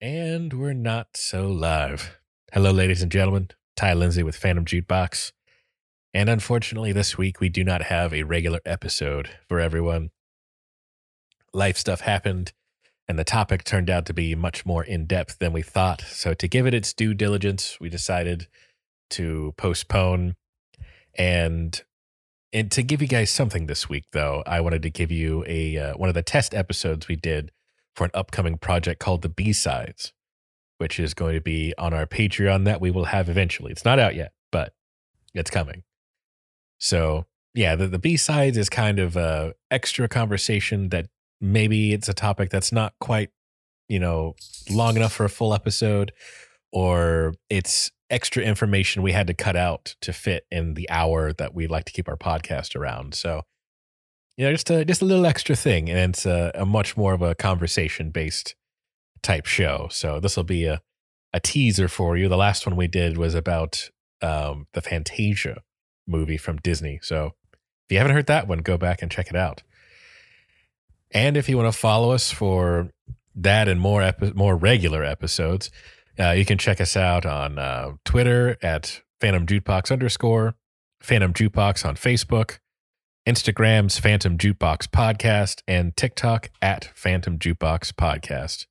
And we're not so live. Hello, ladies and gentlemen. Ty Lindsay with Phantom Jukebox. And unfortunately, this week we do not have a regular episode for everyone. Life stuff happened, and the topic turned out to be much more in depth than we thought. So, to give it its due diligence, we decided to postpone. And and to give you guys something this week, though, I wanted to give you a uh, one of the test episodes we did for an upcoming project called the B Sides, which is going to be on our Patreon that we will have eventually. It's not out yet, but it's coming. So yeah, the, the B Sides is kind of a extra conversation that maybe it's a topic that's not quite, you know, long enough for a full episode, or it's extra information we had to cut out to fit in the hour that we like to keep our podcast around. So you know, just a just a little extra thing, and it's a, a much more of a conversation based type show. So this will be a a teaser for you. The last one we did was about um, the Fantasia movie from Disney. So if you haven't heard that one, go back and check it out. And if you want to follow us for that and more epi- more regular episodes, uh, you can check us out on uh, Twitter at Phantom Jukebox underscore Phantom Jukebox on Facebook. Instagram's Phantom Jukebox Podcast, and TikTok at Phantom Jukebox Podcast.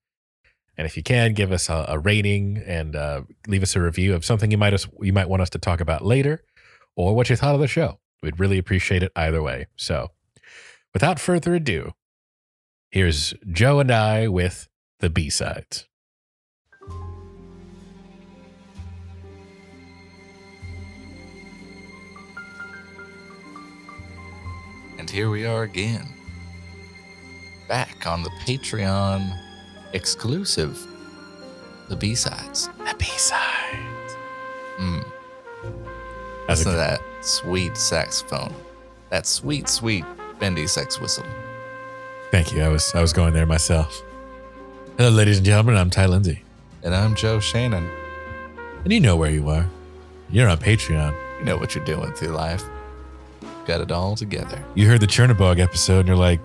And if you can, give us a, a rating and uh, leave us a review of something you might us, you might want us to talk about later, or what you thought of the show. We'd really appreciate it either way. So, without further ado, here's Joe and I with the B sides. And here we are again. Back on the Patreon exclusive, the B sides. The B sides. Mm. That's Listen to that sweet saxophone. That sweet, sweet bendy sex whistle. Thank you. I was I was going there myself. Hello, ladies and gentlemen. I'm Ty Lindsay, And I'm Joe Shannon. and you know where you are. You're on Patreon. You know what you're doing through life. Got it all together. You heard the Chernobog episode, and you're like,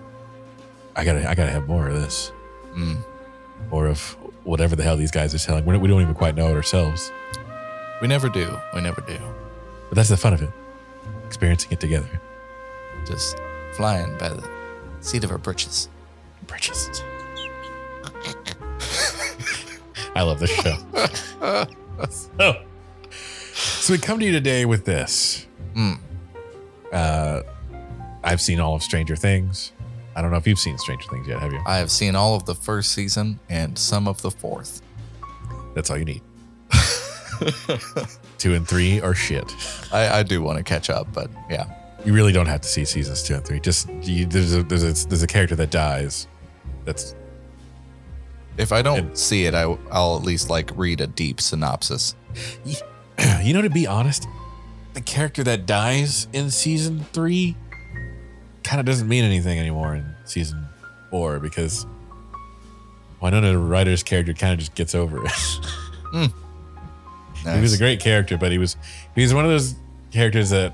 I gotta I gotta have more of this. Mm. or of whatever the hell these guys are selling. We don't, we don't even quite know it ourselves, We never do. We never do. but that's the fun of it, experiencing it together. Just flying by the seat of our britches. Britches. I love this show. so, so we come to you today with this. Mm. Uh, I've seen all of Stranger Things. I don't know if you've seen Stranger Things yet, have you? I have seen all of the first season and some of the fourth. That's all you need. Two and three are shit. I, I do want to catch up, but yeah. You really don't have to see seasons two and three. Just you, there's a there's a there's a character that dies. That's If I don't And- see it, I, I'll at least like read a deep synopsis. you know to be honest, the character that dies in season three kind of doesn't mean anything anymore in season four because Winona Ryder's character kind of just gets over it. He was a great character, but he was he was one of those characters that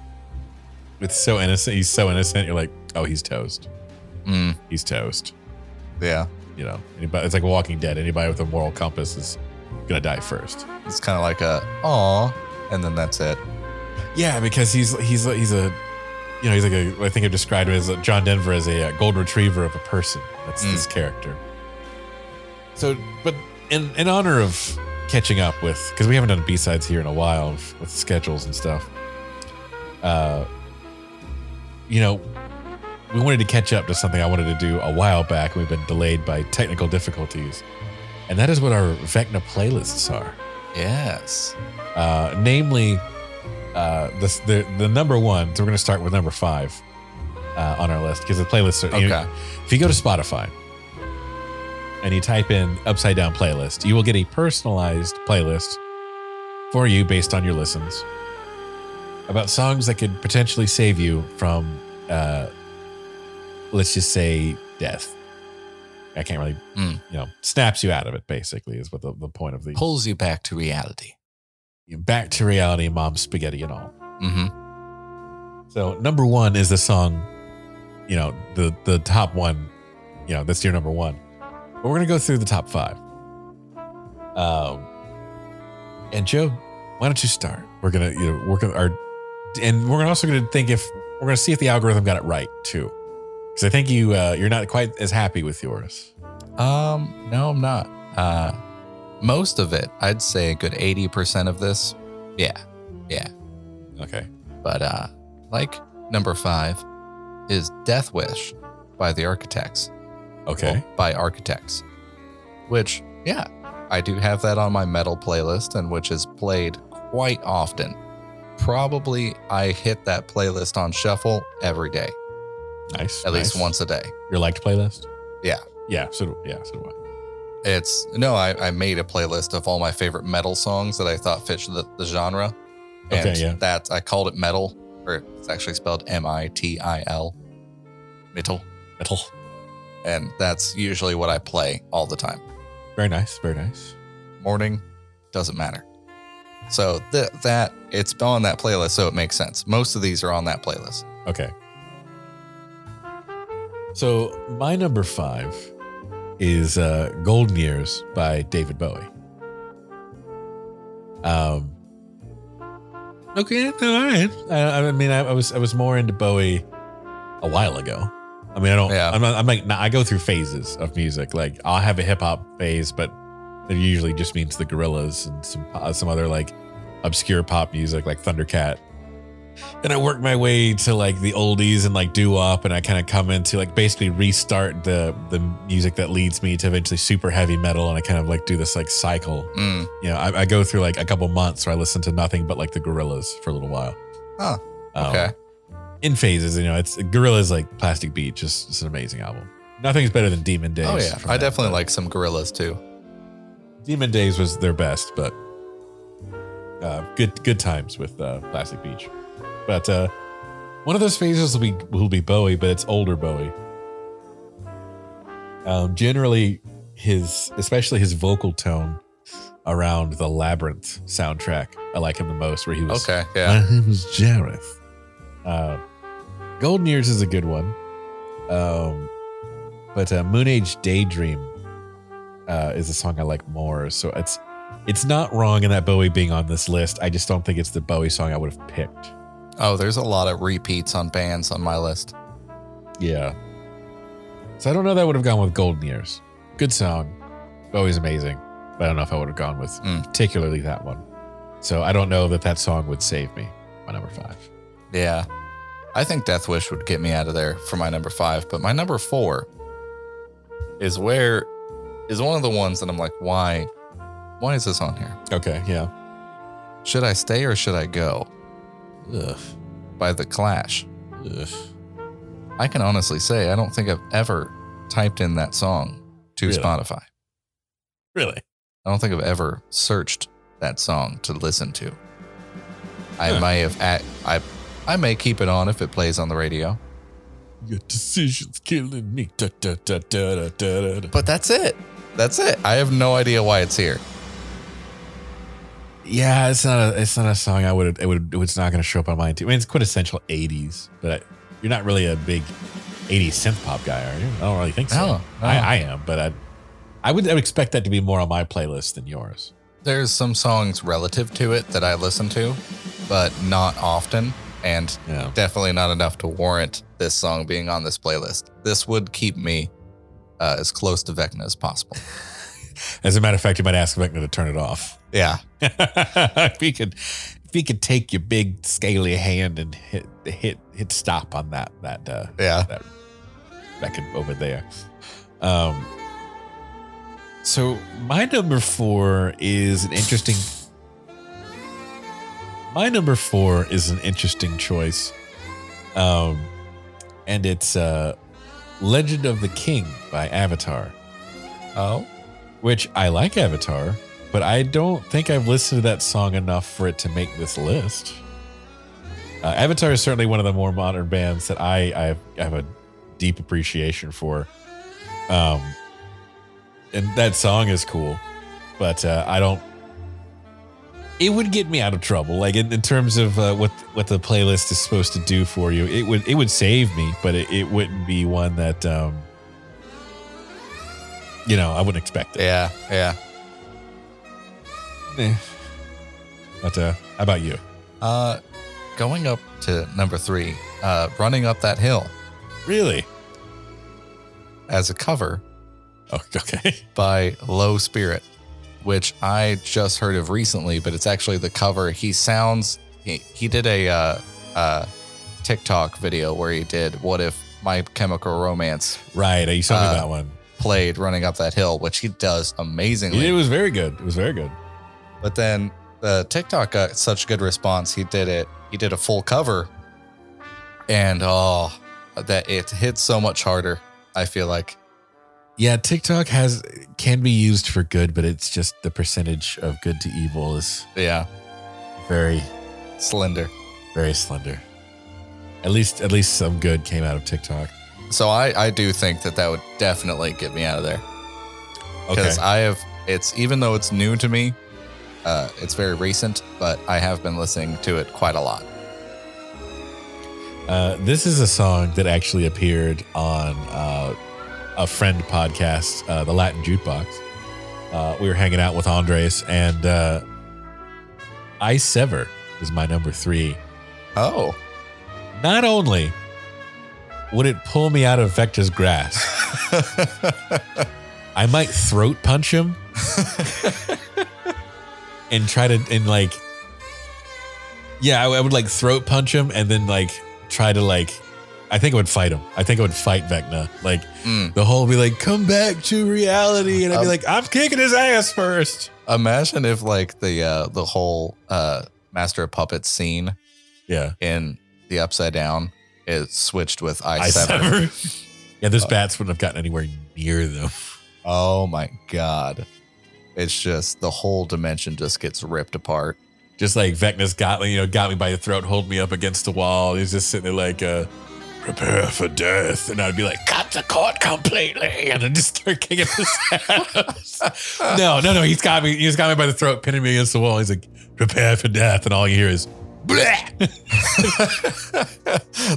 it's so innocent. He's so innocent. You're like, oh, he's toast. Mm, He's toast. yeah. You know, anybody, it's like Walking Dead. Anybody with a moral compass is gonna die first. It's kind of like a aw, and then that's it. Yeah, because he's he's he's a you know he's like a I think I've described him as a, John Denver as a, uh golden retriever of a person. That's Mm. this character. So, but in in honor of catching up with because we haven't done B sides here in a while with, schedules and stuff. Uh, you know, we wanted to catch up to something I wanted to do a while back. And we've been delayed by technical difficulties, and that is what our Vecna playlists are Yes. uh, namely uh, the, the the number one. So we're going to start with number five uh, on our list because the playlists are. you know, Okay. if you go to Spotify and you type in "upside down playlist," you will get a personalized playlist for you based on your listens about songs that could potentially save you from, uh, let's just say, death. I can't really, Mm. you know, snaps you out of it. Basically, is what the, the point of the Pulls you back to reality. Back to reality, mom spaghetti and all. Mm-hmm. So number one is the song, you know, the the top one, you know, that's your number one. But we're gonna go through the top five. Um, and Joe, why don't you start? We're gonna, you know, work on our, and we're also gonna think if we're gonna see if the algorithm got it right too, because I think you uh, you're not quite as happy with yours. Um, no, I'm not. Uh, most of it, I'd say a good 80% of this. Yeah. Yeah. Okay. But uh, like number five is Death Wish by the Architects. Okay. Well, by Architects. Which, yeah, I do have that on my metal playlist and which is played quite often. Probably I hit that playlist on shuffle every day, nice. at least once a day. Your liked playlist. Yeah. Yeah. So do, yeah. So do I. It's no, I, I made a playlist of all my favorite metal songs that I thought fit the, the genre. And Okay, yeah. that I called it metal, or it's actually spelled M I T I L. Metal. Metal. And that's usually what I play all the time. Very nice. Very nice. Morning, doesn't matter. So th- that it's on that playlist, so it makes sense. Most of these are on that playlist. Okay. So my number five is uh, "Golden Years" by David Bowie. Um. Okay, all right. I, I mean, I, I was I was more into Bowie a while ago. I mean, I don't. Yeah. I'm, not, I'm like nah, I go through phases of music. Like I'll have a hip hop phase, but it usually just means the Gorillaz and some uh, some other like obscure pop music like Thundercat. And I work my way to like the oldies and like doo wop, and I kind of come into like basically restart the the music that leads me to eventually super heavy metal, and I kind of like do this like cycle. Mm. You know, I, I go through like a couple months where I listen to nothing but like the Gorillaz for a little while. Um, Okay. in phases, you know, it's Gorillaz like Plastic Beach, just it's an amazing album. Nothing's better than Demon Days. oh yeah, I that, definitely like some Gorillaz too. Demon Days was their best, but uh, good good times with uh, Plastic Beach. But uh, one of those phases will be will be Bowie, but it's older Bowie. Um, generally, his especially his vocal tone around the Labyrinth soundtrack, I like him the most. Where he was Okay, yeah. my name is Jareth. Uh, Golden Years is a good one. Um, but uh, Moon Age Daydream uh, is a song I like more. So it's it's not wrong in that Bowie being on this list. I just don't think it's the Bowie song I would have picked. Oh, there's a lot of repeats on bands on my list. Yeah. So I don't know that I would have gone with Golden Years. Good song. always amazing. But I don't know if I would have gone with Mm. particularly that one. So I don't know that that song would save me. My number five. Yeah. I think Death Wish would get me out of there for my number five, but my number four is where is one of the ones that I'm like, why? Why is this on here? Okay. Yeah. Should I stay or should I go? Ugh. By the Clash. Ugh. I can honestly say I don't think I've ever typed in that song to Really? Spotify. Really? I don't think I've ever searched that song to listen to. I Huh. may have at, I I may keep it on if it plays on the radio. Your decision's killing me. Da, da, da. But that's it. That's it. I have no idea why it's here. Yeah, it's not a it's not a song I would it would it's not going to show up on mine too. I mean, it's quintessential '80s, but you're not really a big '80s synth pop guy, are you? I don't really think so. No, no. I, I am, but I I would I would expect that to be more on my playlist than yours. There's some songs relative to it that I listen to, but not often, and Yeah. definitely not enough to warrant this song being on this playlist. This would keep me uh, as close to Vecna as possible. As a matter of fact, you might ask Vecna to turn it off. Yeah. if he could, if he could take your big scaly hand and hit hit hit stop on that that uh, Yeah. that record over there. Um. So my number four is an interesting. My number four is an interesting choice, um, and it's uh, "Legend of the King" by Avatar Oh. Which I like Avatar, but I don't think I've listened to that song enough for it to make this list. Uh, Avatar is certainly one of the more modern bands that I, I, have, I have a deep appreciation for. Um, and that song is cool, but uh, I don't. It would get me out of trouble, like in, in terms of uh, what what the playlist is supposed to do for you. It would it would save me, but it, it wouldn't be one that um, you know I wouldn't expect it. Yeah. Yeah. Eh. But uh, how about you? Uh, going up to number three, uh, running up that hill Really? as a cover Oh, okay. by Low Spirit, which I just heard of recently, but it's actually the cover. He sounds he, he did a uh, uh, TikTok video where he did "What if My Chemical Romance" Right. Are you saw Uh, me that one. Played running up that hill, which he does amazingly. It was very good. It was very good. But then the TikTok got such good response. He did it. He did a full cover, and oh, that it hits so much harder. I feel like Yeah, TikTok has can be used for good, but it's just the percentage of good to evil is yeah, very, slender. very slender. At least, at least some good came out of TikTok. So I I do think that that would definitely get me out of there Okay. because I have. It's even though it's new to me, uh, it's very recent, but I have been listening to it quite a lot. Uh, this is a song that actually appeared on uh, a friend podcast, uh, the Latin Jukebox. Uh, we were hanging out with Andres, and uh, I Sever is my number three. Oh, Not only would it pull me out of Vector's grasp, I might throat punch him and try to, and like, yeah, I, I would like throat punch him and then like try to like, I think I would fight him. I think I would fight Vecna. Like, Mm. the whole be like, come back to reality. And I'd be Um, like, I'm kicking his ass first. imagine if like the uh, the whole uh, Master of Puppets scene Yeah. in the Upside Down is switched with I, I sever. sever. yeah, those Uh, bats wouldn't have gotten anywhere near them. Oh my god. It's just the whole dimension just gets ripped apart. just like Vecna's got me, you know, got me by the throat, hold me up against the wall. He's just sitting there like, uh, prepare for death. And I'd be like, cut the cord completely. And then just start kicking his ass. no, no, no. He's got me. He's got me by the throat, pinning me against the wall. He's like, prepare for death. And all you hear is!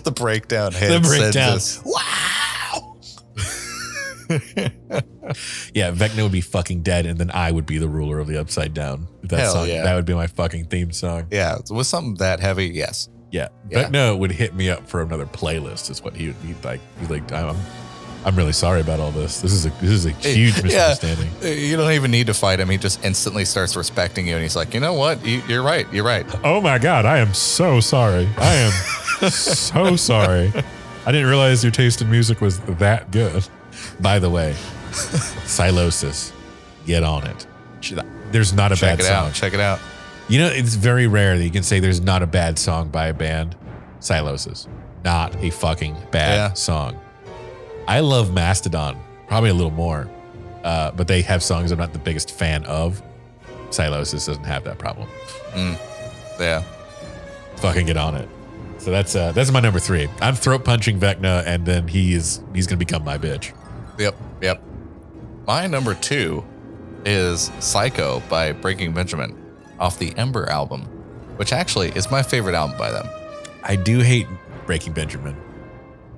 the breakdown hits. the breakdown. just- Wow. yeah, Vecna would be fucking dead, and then I would be the ruler of the Upside Down. That Hell song, yeah. that would be my fucking theme song. yeah, with something that heavy, yes. Yeah, Yeah. Vecna would hit me up for another playlist. Is what he would be like. He's like, I'm, I'm really sorry about all this. This is a this is a huge Yeah. misunderstanding. You don't even need to fight him. He just instantly starts respecting you, and he's like, you know what? You, you're right. You're right. Oh my god, I am so sorry. I am so sorry. I didn't realize your taste in music was that good. By the way, Sylosis, get on it. There's not a Check bad it song. out. Check it out. You know, it's very rare that you can say there's not a bad song by a band. Sylosis, not a fucking bad Yeah. song. I love Mastodon, probably a little more, uh, but they have songs I'm not the biggest fan of. Sylosis doesn't have that problem. Yeah. Fucking get on it. So that's uh, that's my number three. I'm throat punching Vecna, and then he is he's gonna become my bitch. Yep. Yep. My number two is Psycho by Breaking Benjamin off the Ember album, which actually is my favorite album by them. I do hate Breaking Benjamin.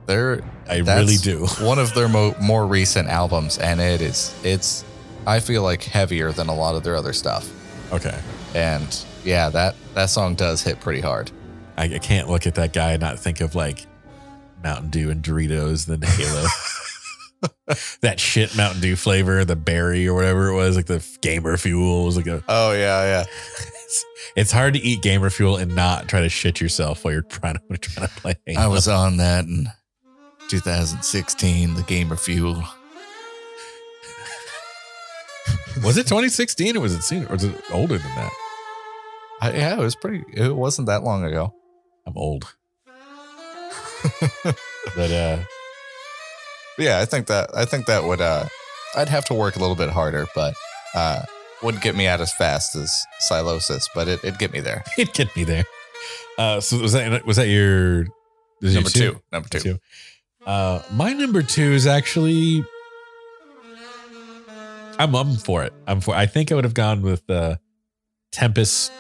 They're I really do. one of their mo- more recent albums, and it is it's I feel like heavier than a lot of their other stuff. Okay. And yeah, that that song does hit pretty hard. I, I can't look at that guy and not think of like Mountain Dew and Doritos, then Halo. that shit Mountain Dew flavor, the berry or whatever it was, like the gamer fuel was like a. Oh yeah, yeah. It's, it's hard to eat gamer fuel and not try to shit yourself while you're trying to trying to play. Halo. I was on that in 2016, the Gamer Fuel. Was it 2016 or was it sooner or was it older than that? I, yeah, it was pretty. It wasn't that long ago. I'm old. but uh Yeah, I think that I think that would uh I'd have to work a little bit harder, but uh wouldn't get me out as fast as Sylosis, but it, it'd get me there. it'd get me there. Uh so was that was that your Number your two. Number two. two. Uh, my number two is actually. I'm, I'm for it. I'm for. I think I would have gone with uh, Tempest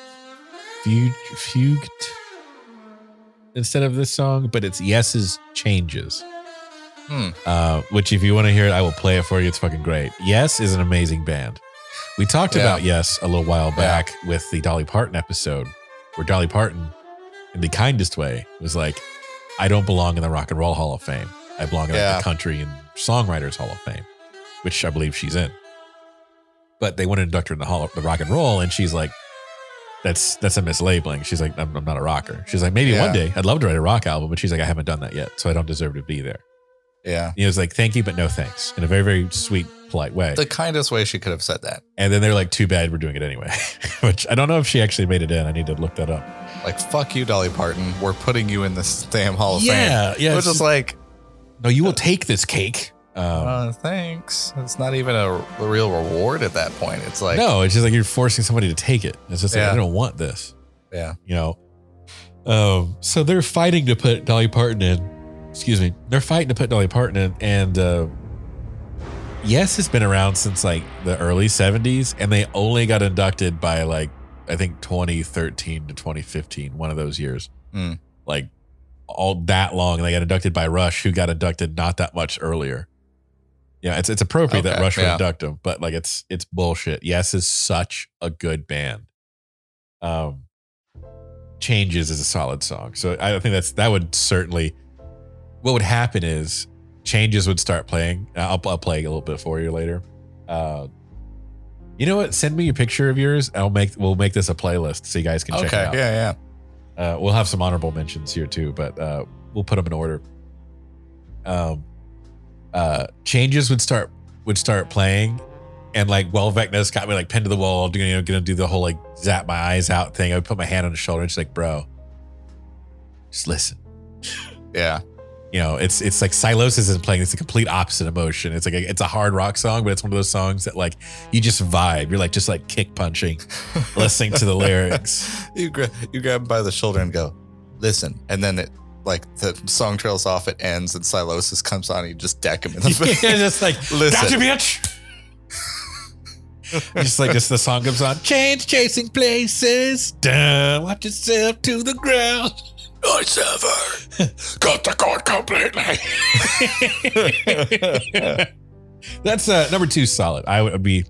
Fugue, Fuged instead of this song, but it's Yes's Changes. Hmm. Uh, which, if you want to hear it, I will play it for you. It's fucking great. Yes is an amazing band. We talked Yeah. about yes a little while back with the Dolly Parton episode, where Dolly Parton, in the kindest way, was like, "I don't belong in the Rock and Roll Hall of Fame. I belong in Yeah. the Country and Songwriters Hall of Fame, which I believe she's in." But they want to induct her in the Hall of the Rock and Roll, and she's like, "That's that's a mislabeling." She's like, "I'm, I'm not a rocker." She's like, "Maybe Yeah. one day I'd love to write a rock album," but she's like, "I haven't done that yet, so I don't deserve to be there." Yeah. Know, it's like, "Thank you, but no thanks," in a very very sweet, polite way. The kindest way she could have said that. And then they're like, too bad we're doing it anyway. Which I don't know if she actually made it in. I need to look that up. Like, fuck you, Dolly Parton. We're putting you in this damn Hall of Yeah, Fame. yeah, Which it's- is like, No, you will take this cake. Um, uh, thanks. It's not even a, a real reward at that point. It's like, no, it's just like you're forcing somebody to take it. It's just like, Yeah. I don't want this, yeah. you know? Um, so they're fighting to put Dolly Parton in. Excuse me. They're fighting to put Dolly Parton in. And uh, Yes has been around since like the early 70s. And they only got inducted by like, I think 2013 to 2015, one of those years. Mm. Like all that long. And they got inducted by Rush, who got inducted not that much earlier. Yeah, it's it's appropriate that Okay, Rush would yeah. induct him, but like it's it's bullshit. Yes is such a good band. Um, Changes is a solid song, so I think that's that would certainly. What would happen is Changes would start playing. I'll, I'll play a little bit for you later. Uh, you know what? Send me a picture of yours. I'll make we'll make this a playlist so you guys can check it out. Yeah. Yeah. Uh, we'll have some honorable mentions here too, but uh, we'll put them in order. Um, uh, changes would start would start playing, and like well, Vecna's got me like pinned to the wall, doing you know, gonna do the whole like zap my eyes out thing. I would put my hand on his shoulder and just like, bro, just listen. Yeah. You know, it's it's like Silos isn't playing. It's a complete opposite emotion. It's like a, it's a hard rock song, but it's one of those songs that like you just vibe. You're like just like kick punching, listening to the lyrics. you grab you grab him by the shoulder and go, listen, and then it like the song trails off, it ends, and Sylosis comes on, and you just deck him in the face. yeah, just like Listen. gotcha, bitch. just like just the song comes on, change chasing places, down, watch yourself to the ground. I sever, cut the cord completely. That's uh, number two, solid. I would be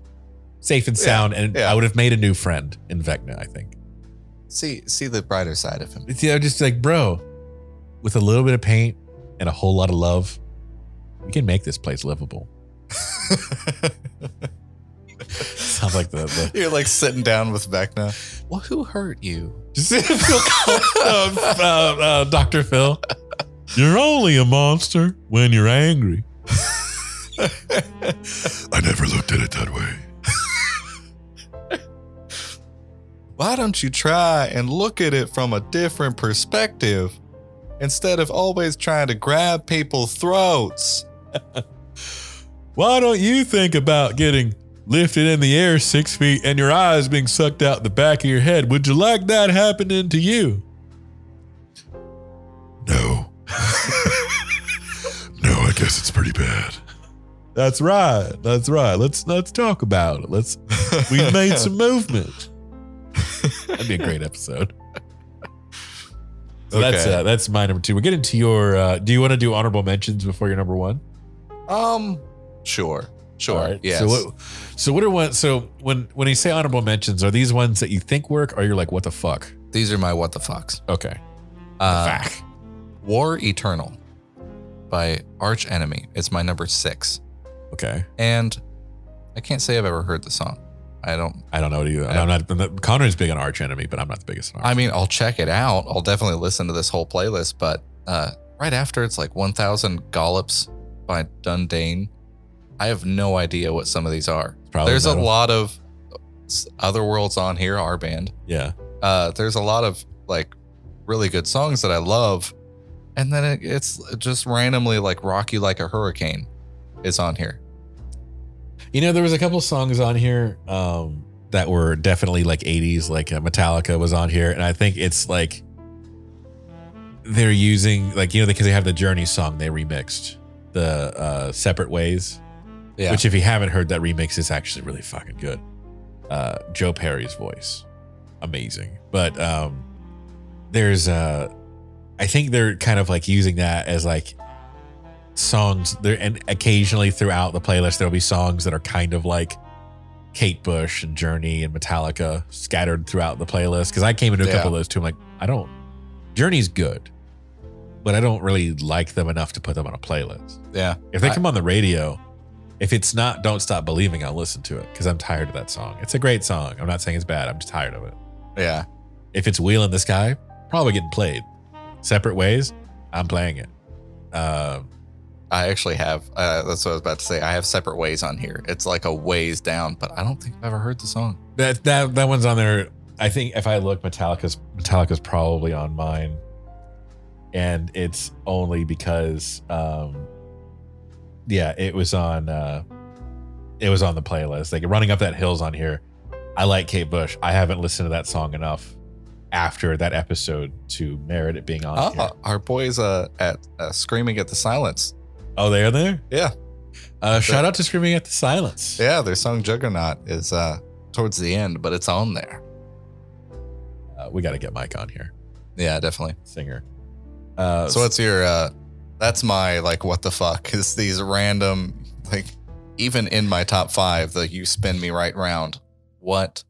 safe and sound, and yeah. I would have made a new friend in Vecna. I think. see see the brighter side of him. It's, you know, just like, bro, with a little bit of paint and a whole lot of love, we can make this place livable. Sounds like the, the You're like sitting down with Vecna. Well, who hurt you? Phil uh, uh, uh, Dr. Phil. You're only a monster when you're angry. I never looked at it that way. Why don't you try and look at it from a different perspective instead of always trying to grab people's throats? Why don't you think about getting lifted in the air six feet and your eyes being sucked out the back of your head? Would you like that happening to you? No. no, I guess it's pretty bad. That's right. That's right. Let's let's talk about it. Let's we've made some movement. That'd be a great episode. So that's Okay. uh, that's my number two. We're getting to your. Uh, do you want to do honorable mentions before your number one? Um, sure, sure. Right. Yes. So what? So what are one? So when when you say honorable mentions, are these ones that you think work, or you're like, what the fuck? These are my what the fucks. Okay. Uh, Fuck. War Eternal by Arch Enemy It's my number six, Okay. and I can't say I've ever heard the song. I don't. I don't know what you. I'm not. I'm not- Connor's big on Arch Enemy, but I'm not the biggest. On Arch. I mean, I'll check it out. I'll definitely listen to this whole playlist, but uh, right after it's like 1000 Gollops by Dundane. I have no idea what some of these are. Probably There's a lot of other worlds on here, our band. Yeah. Uh, there's a lot of like really good songs that I love. And then it, it's just randomly like Rock You Like a Hurricane is on here. You know, there was a couple songs on here um, that were definitely like 80s, like uh, Metallica was on here, and I think it's like they're using like you know because they have the Journey song they remixed the uh, separate ways, Yeah. which if you haven't heard that remix, is actually really fucking good. Uh, Joe Perry's voice, amazing. But um, there's uh, I think they're kind of like using that as like songs there and occasionally throughout the playlist there'll be songs that are kind of like Kate Bush and Journey and Metallica scattered throughout the playlist because I came into a couple of those too. I'm like, I don't. Journey's good, but I don't really like them enough to put them on a playlist. Yeah. If they I- come on the radio, if it's not "Don't Stop Believing," I'll listen to it because I'm tired of that song. It's a great song. I'm not saying it's bad. I'm just tired of it. Yeah. If it's "Wheel in the Sky," probably getting played. Separate ways, I'm playing it. Um, I actually have. Uh, that's what I was about to say. I have separate ways on here. It's like a ways down, but I don't think I've ever heard the song. that that that one's on there. I think if I look, Metallica's Metallica's probably on mine, and it's only because, um, yeah, it was on. Uh, it was on the playlist. Like running up that hill's on here. I like Kate Bush. I haven't listened to that song enough after that episode to merit it being on Oh, here. our boys uh, at uh, Screaming at the Silence. Oh, they are there. Yeah. Uh, shout out to Screaming at the Silence. Yeah, their song Juggernaut is uh, towards the end, but it's on there. Uh, we got to get Mike on here, Yeah, definitely. singer. Uh, So what's your uh that's my like what the fuck is these random like even in my top 5 the you spin me right round. What?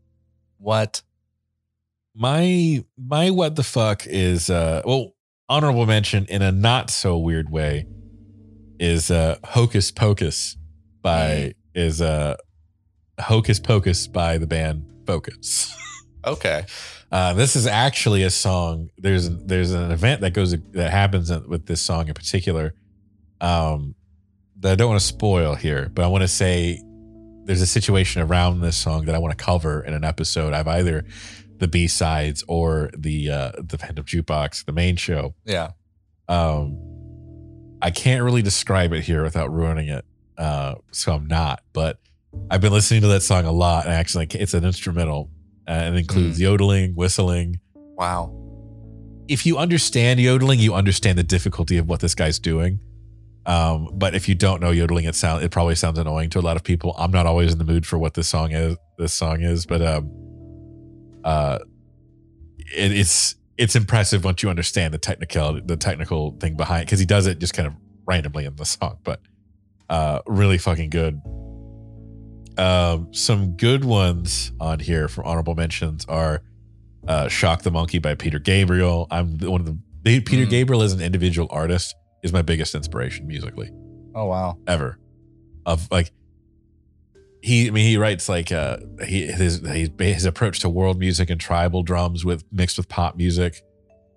What? my my what the fuck is uh well honorable mention in a not so weird way is uh hocus pocus by is uh hocus pocus by the band focus Okay. uh this is actually a song there's there's an event that goes that happens with this song in particular um that i don't want to spoil here but i want to say there's a situation around this song that i want to cover in an episode i've either the b-sides or the uh the Phantom jukebox the main show Yeah. um i can't really describe it here without ruining it uh so i'm not but i've been listening to that song a lot and actually like, it's an instrumental and it includes yodeling whistling. Wow. if you understand yodeling you understand the difficulty of what this guy's doing. Um but if you don't know yodeling it sound it probably sounds annoying to a lot of people. I'm not always in the mood for what this song is this song is but um uh it, it's it's impressive once you understand the technical the technical thing behind because he does it just kind of randomly in the song but uh really fucking good um some good ones on here from honorable mentions are uh shock the monkey by peter gabriel. I'm one of the they, peter Mm. gabriel as an individual artist is my biggest inspiration musically. Oh wow. ever. Of like he I mean he writes like uh he his his, approach to world music and tribal drums with mixed with pop music.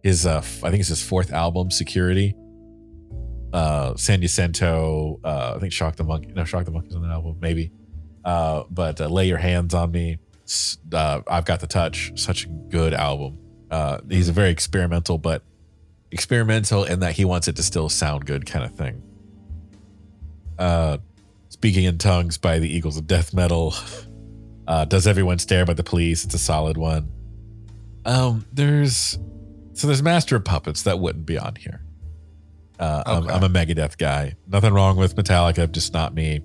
His uh I think it's his fourth album Security. Uh San Jacinto uh I think Shock the Monkey no Shock the Monkey's on that album maybe uh but uh, Lay Your Hands on Me uh I've Got the Touch such a good album. Uh he's a very experimental but experimental in that he wants it to still sound good kind of thing. Uh speaking in tongues by the eagles of death metal. Uh does everyone stare by the police it's a solid one. Um there's so there's master of puppets that wouldn't be on here. Uh I'm, I'm a megadeth guy. Nothing wrong with metallica just not me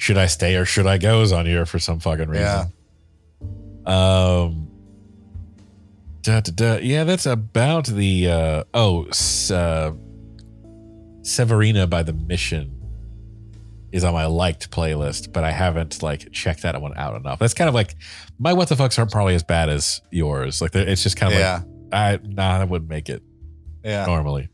should i stay or should i go is on here for some fucking reason Yeah. um da, da, da. yeah that's about the uh oh uh severina by the mission is on my liked playlist, but I haven't like checked that one out enough. That's kind of like my what the fucks aren't probably as bad as yours. Like it's just kind of Yeah. like I nah, I wouldn't make it Yeah. normally.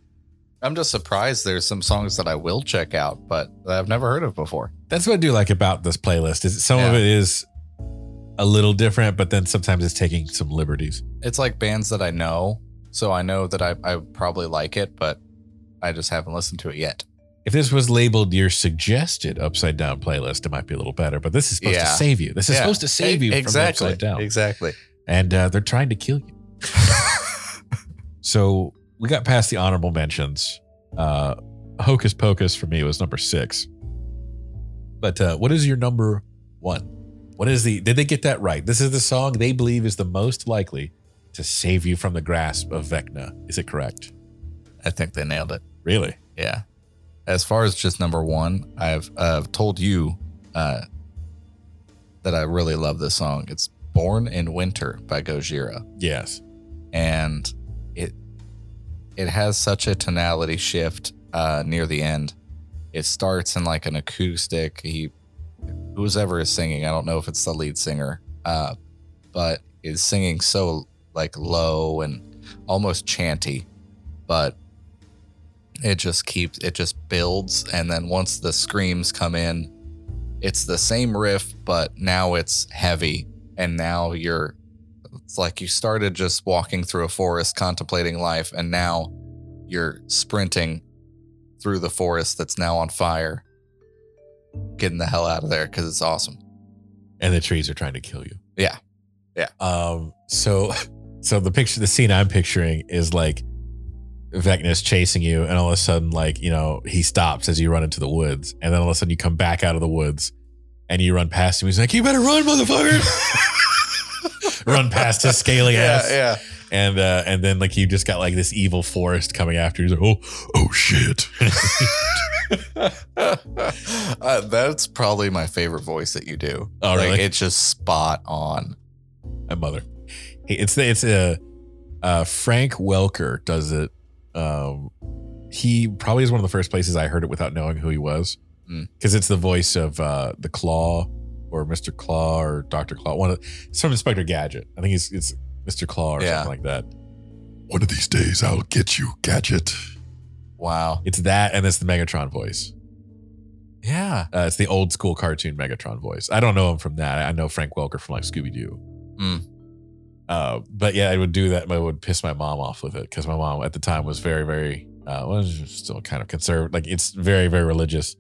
I'm just surprised there's some songs that I will check out, but I've never heard of before. That's what I do like about this playlist. Is some of it is a little different, but then sometimes it's taking some liberties. It's like bands that I know, so I know that I, I probably like it, but I just haven't listened to it yet. If this was labeled your suggested upside down playlist, it might be a little better. But this is supposed to save you. This is Yeah. supposed to save you E- from exactly. upside down. Exactly. And uh, they're trying to kill you. So we got past the honorable mentions. Uh, Hocus Pocus for me was number six. But uh, what is your number one? What is the? Did they get that right? This is the song they believe is the most likely to save you from the grasp of Vecna. Is it correct? I think they nailed it. Really? Yeah. As far as just number one, I've uh, told you uh, that I really love this song. It's "Born in Winter" by Gojira, Yes. and it has such a tonality shift uh, near the end. It starts in like an acoustic. He whoever is singing. I don't know if it's the lead singer, uh, but is singing so like low and almost chanty, but it just keeps it just builds, and then once the screams come in, it's the same riff, but now it's heavy, and now you're it's like you started just walking through a forest contemplating life, and now you're sprinting through the forest that's now on fire, getting the hell out of there because it's awesome. And the trees are trying to kill you. Yeah. Yeah. Um, so so the picture the scene I'm picturing is like Vecna's chasing you, and all of a sudden, like, you know, he stops as you run into the woods, and then all of a sudden you come back out of the woods and you run past him. He's like, You better run, motherfucker. run past his scaly ass. yeah. And uh, and then like you just got like this evil forest coming after you. He's like, oh, oh shit. uh, that's probably my favorite voice that you do. Oh, like, really? It's just spot on. My mother. Hey, It's it's a uh, Frank Welker does it. Um, he probably is one of the first places I heard it without knowing who he was, Mm. because it's the voice of uh, the Claw or Mr. Claw or Doctor Claw. One of it's from Inspector Gadget. I think he's it's Mr. Claw or Yeah. something like that. One of these days I'll get you, Gadget. Wow. It's that, and it's the Megatron voice. Yeah. Uh, it's the old school cartoon Megatron voice. I don't know him from that. I know Frank Welker from like Scooby Doo. Mm. Uh, but yeah, I would do that. I would piss my mom off with it because my mom at the time was very, very, uh, well, still kind of conservative. Like it's very, very religious.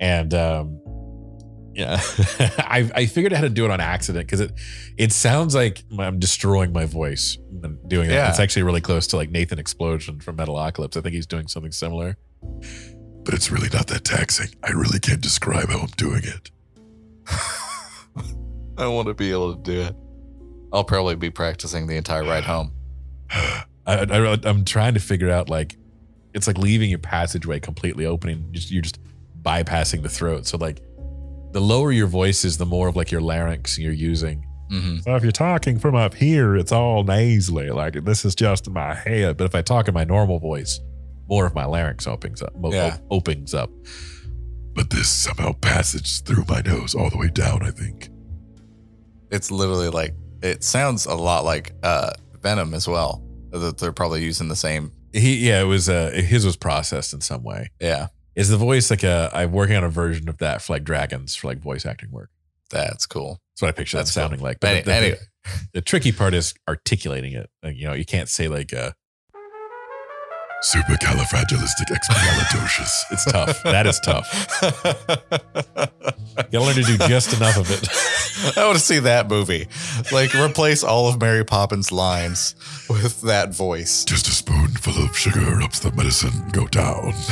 And um, yeah, I, I figured out how to do it on accident because it it sounds like I'm destroying my voice when doing that. Yeah. It's actually really close to like Nathan Explosion from Metalocalypse. I think he's doing something similar. But it's really not that taxing. I really can't describe how I'm doing it. I want to be able to do it. I'll probably be practicing the entire ride home. I, I, I'm trying to figure out like it's like leaving your passageway completely opening. Just you're just bypassing the throat. So like the lower your voice is, the more of like your larynx you're using. hmm So if you're talking from up here, it's all nasally. Like this is just in my head. But if I talk in my normal voice, more of my larynx opens up. mo- Yeah. opens up. But this somehow passes through my nose all the way down. I think. It's literally like it sounds a lot like uh, Venom as well. That they're probably using the same. He yeah, it was uh his was processed in some way. Yeah, Is the voice like a? I'm working on a version of that for like dragons for like voice acting work. that's cool. That's what I picture That's that cool. sounding like. But But any- the, the- anyway, the tricky part is articulating it. Like, you know, you can't say like uh supercalifragilisticexpialidocious. It's tough. That is tough. You gotta learn to do just enough of it. I want to see that movie. Like replace all of Mary Poppins' lines with that voice. Just a spoonful of sugar helps the medicine go down.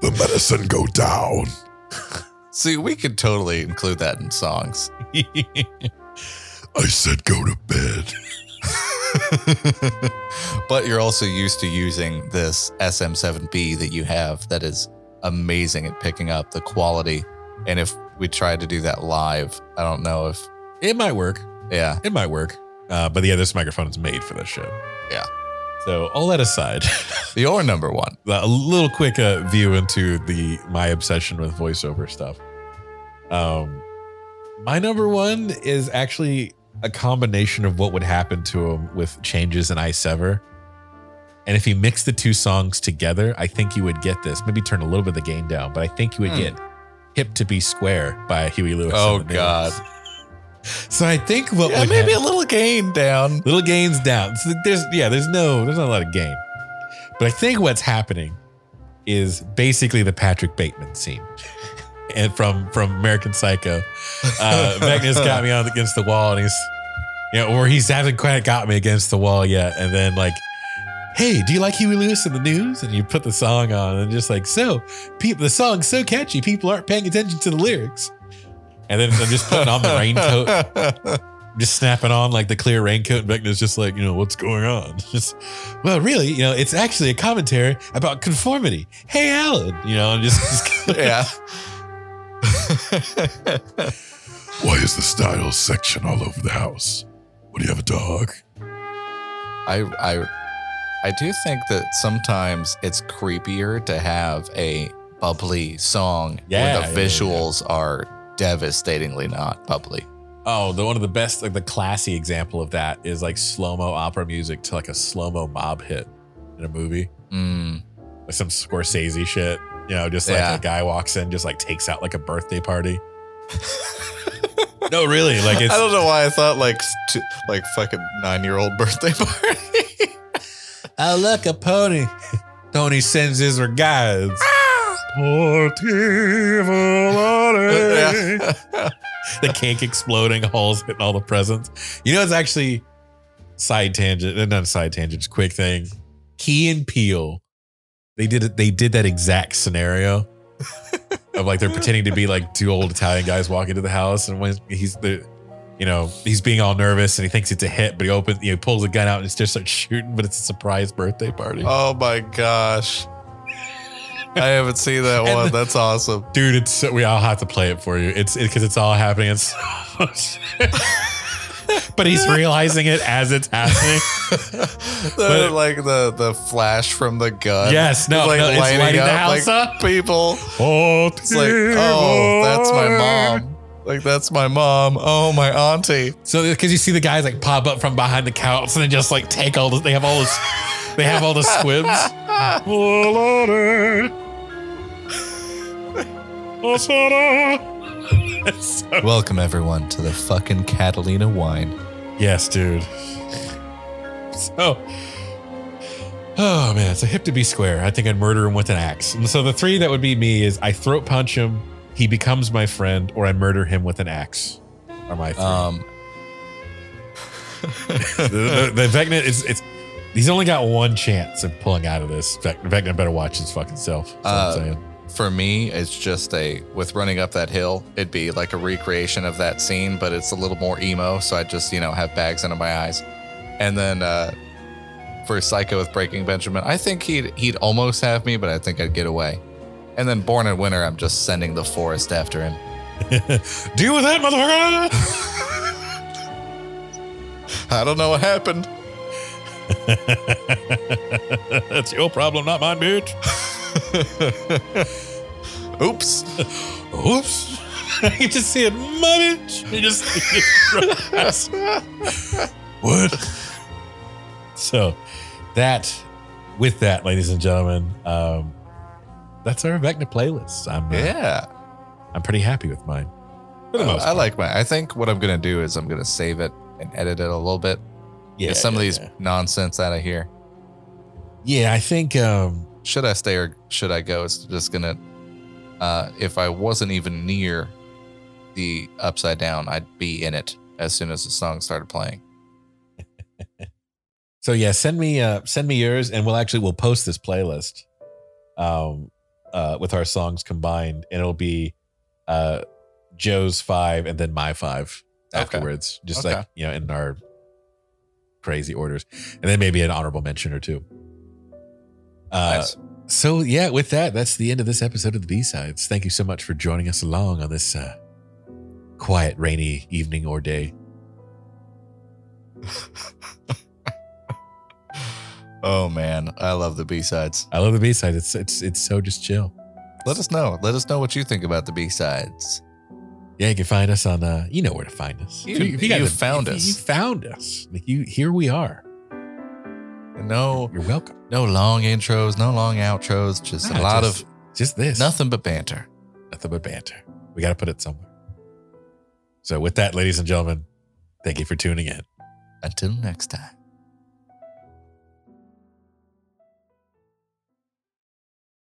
the medicine go down. See, we could totally include that in songs. I said go to bed. but you're also used to using this SM7B that you have that is amazing at picking up the quality. And if we tried to do that live, I don't know if, it might work. yeah, It might work. Uh, but yeah, this microphone is made for this show. Yeah. So all that aside, your number one. a little quick uh, view into the my obsession with voiceover stuff. Um, my number one is actually a combination of what would happen to him with changes in I Sever. And if you mix the two songs together, I think you would get this. Maybe turn a little bit of the gain down, but I think you would Hmm. get "Hip to Be Square" by Huey Lewis. Oh, God. News. So I think what Yeah, would maybe hap- a little gain down. little gains down. So there's yeah, there's no there's not a lot of gain. But I think what's happening is basically the Patrick Bateman scene. and from from American Psycho. Uh Magnus got me on against the wall and he's you know, or he's hasn't quite got me against the wall yet. And then like, hey, do you like Huey Lewis in the news? And you put the song on and just like, so people the song's so catchy, people aren't paying attention to the lyrics. And then I'm just putting on the raincoat just snapping on like the clear raincoat, and Vecna's just like, you know, what's going on? Just, well, really, you know, it's actually a commentary about conformity. Hey, Alan, you know, and just, just yeah. Why is the styles section all over the house? What do you have a dog? I I I do think that sometimes it's creepier to have a bubbly song Yeah, where the yeah, visuals are devastatingly not bubbly. Oh, the one of the best, like the classy example of that is like slow mo opera music to like a slow mo mob hit in a movie, Mm, like some Scorsese shit. You know, just like Yeah. a guy walks in, just like takes out like a birthday party. no, really, like it's I don't know why I thought like st- like fucking nine year old birthday party. oh look a pony. Tony sends his regards. The cake exploding, Hall's hitting all the presents. You know, it's actually side tangent, uh, not side tangent, quick thing. Key and Peele, they did it. They did that exact scenario of like they're pretending to be like two old Italian guys walking to the house, and when he's the, you know, he's being all nervous and he thinks it's a hit, but he opens, you know, pulls a gun out and just starts shooting, but it's a surprise birthday party. oh my gosh. I haven't seen that And one. That's awesome. Dude, it's we all have to play it for you. It's because it's all happening. It's but he's realizing it as it's happening. the, like the the flash from the gun. Yes, no, like no, it's lighting the house like up. people. Oh, It's like, oh, that's my mom. Like that's my mom. Oh, my auntie. So because you see the guys like pop up from behind the couch and they just like take all the they have all this they have all the squibs. Lord. So- Welcome everyone to the fucking Catalina wine. yes, dude. So Oh man, it's a hip to be square. I think I'd murder him with an axe. And so the three that would be me is I throat punch him, he becomes my friend, or I murder him with an axe. Are my three. Um, the, the, the Vecna is it's he's only got one chance of pulling out of this. Vec- Vecna better watch his fucking self. Uh, I'm for me, it's just a with running up that hill. It'd be like a recreation of that scene, but it's a little more emo. So I just you know have bags under my eyes, and then uh, for Psycho with Breaking Benjamin, I think he'd he'd almost have me, but I think I'd get away. And then Born in Winter, I'm just sending the forest after him. Deal with that, motherfucker. I don't know what happened. That's your problem, not mine, bitch. Oops. Oops. you just see it, my bitch. You just see it. what? So that, with that, ladies and gentlemen, um, that's our Vecna playlist. I'm uh, Yeah. I'm pretty happy with mine. For the I, most I part. like my. I think what I'm gonna do is I'm gonna save it and edit it a little bit. Yeah, some of these yeah. nonsense out of here. Yeah, I think um should I stay or should I go? It's just gonna. Uh, if I wasn't even near the upside down, I'd be in it as soon as the song started playing. so yeah, send me uh send me yours and we'll actually we'll post this playlist um uh with our songs combined and it'll be uh Joe's 5 and then my 5 Okay. afterwards just Okay. like, you know, in our crazy orders. And then maybe an honorable mention or two. Uh Nice. so yeah, with that, that's the end of this episode of the B-sides. Thank you so much for joining us along on this uh quiet rainy evening or day. Oh man, I love the B sides. I love the B-sides. It's it's it's so just chill. Let us know. Let us know what you think about the B sides. Yeah, you can find us on. Uh, you know where to find us. You- you found if us. You found us. Like you, here we are. No, You're welcome. no long intros, no long outros. Just Nah, a lot just- of Just this. nothing but banter. Nothing but banter. We got to put it somewhere. So, with that, ladies and gentlemen, thank you for tuning in. Until next time.